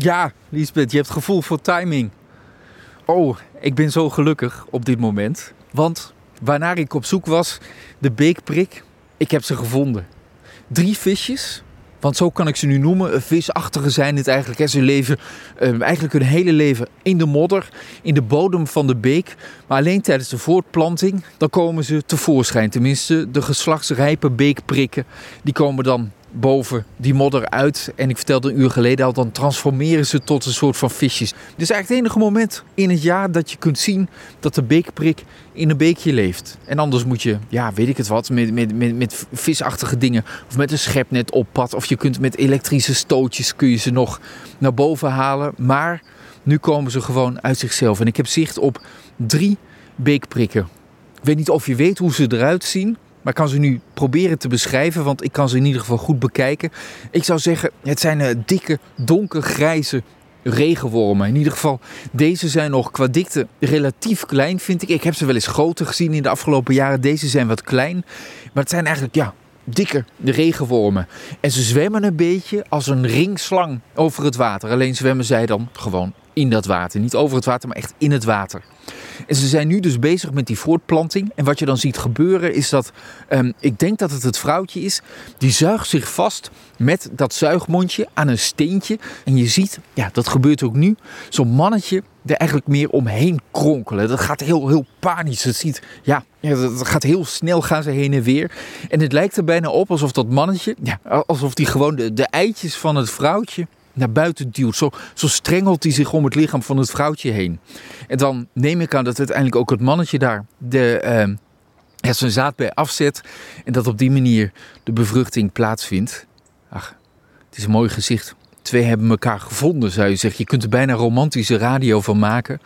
Ja, Lisbeth, je hebt gevoel voor timing. Oh, ik ben zo gelukkig op dit moment. Want waarnaar ik op zoek was, de beekprik, ik heb ze gevonden. Drie visjes, want zo kan ik ze nu noemen. Visachtige zijn het eigenlijk. Hè. Ze leven eh, eigenlijk hun hele leven in de modder, in de bodem van de beek. Maar alleen tijdens de voortplanting, dan komen ze tevoorschijn. Tenminste, de geslachtsrijpe beekprikken, die komen dan boven die modder uit. En ik vertelde een uur geleden al, dan transformeren ze tot een soort van visjes. Dit is eigenlijk het enige moment in het jaar dat je kunt zien dat de beekprik in een beekje leeft. En anders moet je, ja, weet ik het wat, met, met, met, met visachtige dingen. Of met een schepnet op pad. Of je kunt met elektrische stootjes kun je ze nog naar boven halen. Maar nu komen ze gewoon uit zichzelf. En ik heb zicht op drie beekprikken. Ik weet niet of je weet hoe ze eruit zien. Maar ik kan ze nu proberen te beschrijven, want ik kan ze in ieder geval goed bekijken. Ik zou zeggen, het zijn uh, dikke, donkergrijze regenwormen. In ieder geval, deze zijn nog qua dikte relatief klein, vind ik. Ik heb ze wel eens groter gezien in de afgelopen jaren. Deze zijn wat klein. Maar het zijn eigenlijk, ja, dikke regenwormen. En ze zwemmen een beetje als een ringslang over het water. Alleen zwemmen zij dan gewoon in dat water. Niet over het water, maar echt in het water. En ze zijn nu dus bezig met die voortplanting. En wat je dan ziet gebeuren is dat, um, ik denk dat het het vrouwtje is, die zuigt zich vast met dat zuigmondje aan een steentje. En je ziet, ja, dat gebeurt ook nu, zo'n mannetje er eigenlijk meer omheen kronkelen. Dat gaat heel, heel panisch. Het ziet, ja, dat gaat heel snel, gaan ze heen en weer. En het lijkt er bijna op alsof dat mannetje, ja, alsof die gewoon de eitjes van het vrouwtje naar buiten duwt. Zo, zo strengelt hij zich om het lichaam van het vrouwtje heen. En dan neem ik aan dat uiteindelijk ook het mannetje daar de, uh, zijn zaad bij afzet. En dat op die manier de bevruchting plaatsvindt. Ach, het is een mooi gezicht. Twee hebben elkaar gevonden, zou je zeggen. Je kunt er bijna romantische radio van maken.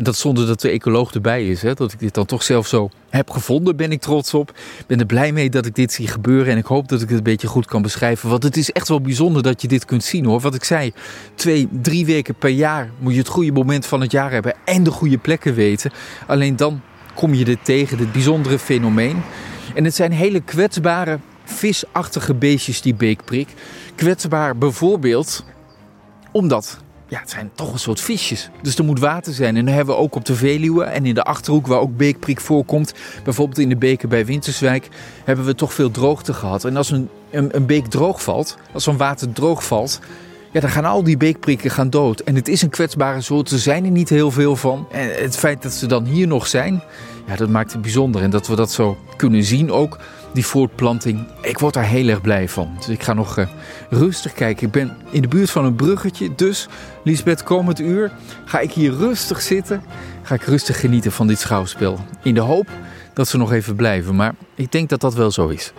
En dat zonder dat de ecoloog erbij is. Hè? Dat ik dit dan toch zelf zo heb gevonden, ben ik trots op. Ben er blij mee dat ik dit zie gebeuren. En ik hoop dat ik het een beetje goed kan beschrijven. Want het is echt wel bijzonder dat je dit kunt zien hoor. Wat ik zei, twee, drie weken per jaar moet je het goede moment van het jaar hebben. En de goede plekken weten. Alleen dan kom je dit tegen, dit bijzondere fenomeen. En het zijn hele kwetsbare, visachtige beestjes die beekprik. Kwetsbaar bijvoorbeeld omdat ja, het zijn toch een soort visjes. Dus er moet water zijn. En dan hebben we ook op de Veluwe en in de Achterhoek, waar ook beekprik voorkomt, bijvoorbeeld in de beken bij Winterswijk, hebben we toch veel droogte gehad. En als een, een, beek droog valt, als zo'n water droog valt, ja, dan gaan al die beekprikken gaan dood. En het is een kwetsbare soort, er zijn er niet heel veel van. En het feit dat ze dan hier nog zijn, ja, dat maakt het bijzonder. En dat we dat zo kunnen zien ook, die voortplanting. Ik word daar heel erg blij van. Dus ik ga nog uh, rustig kijken. Ik ben in de buurt van een bruggetje. Dus, Lisbeth, komend uur ga ik hier rustig zitten. Ga ik rustig genieten van dit schouwspel. In de hoop dat ze nog even blijven. Maar ik denk dat dat wel zo is.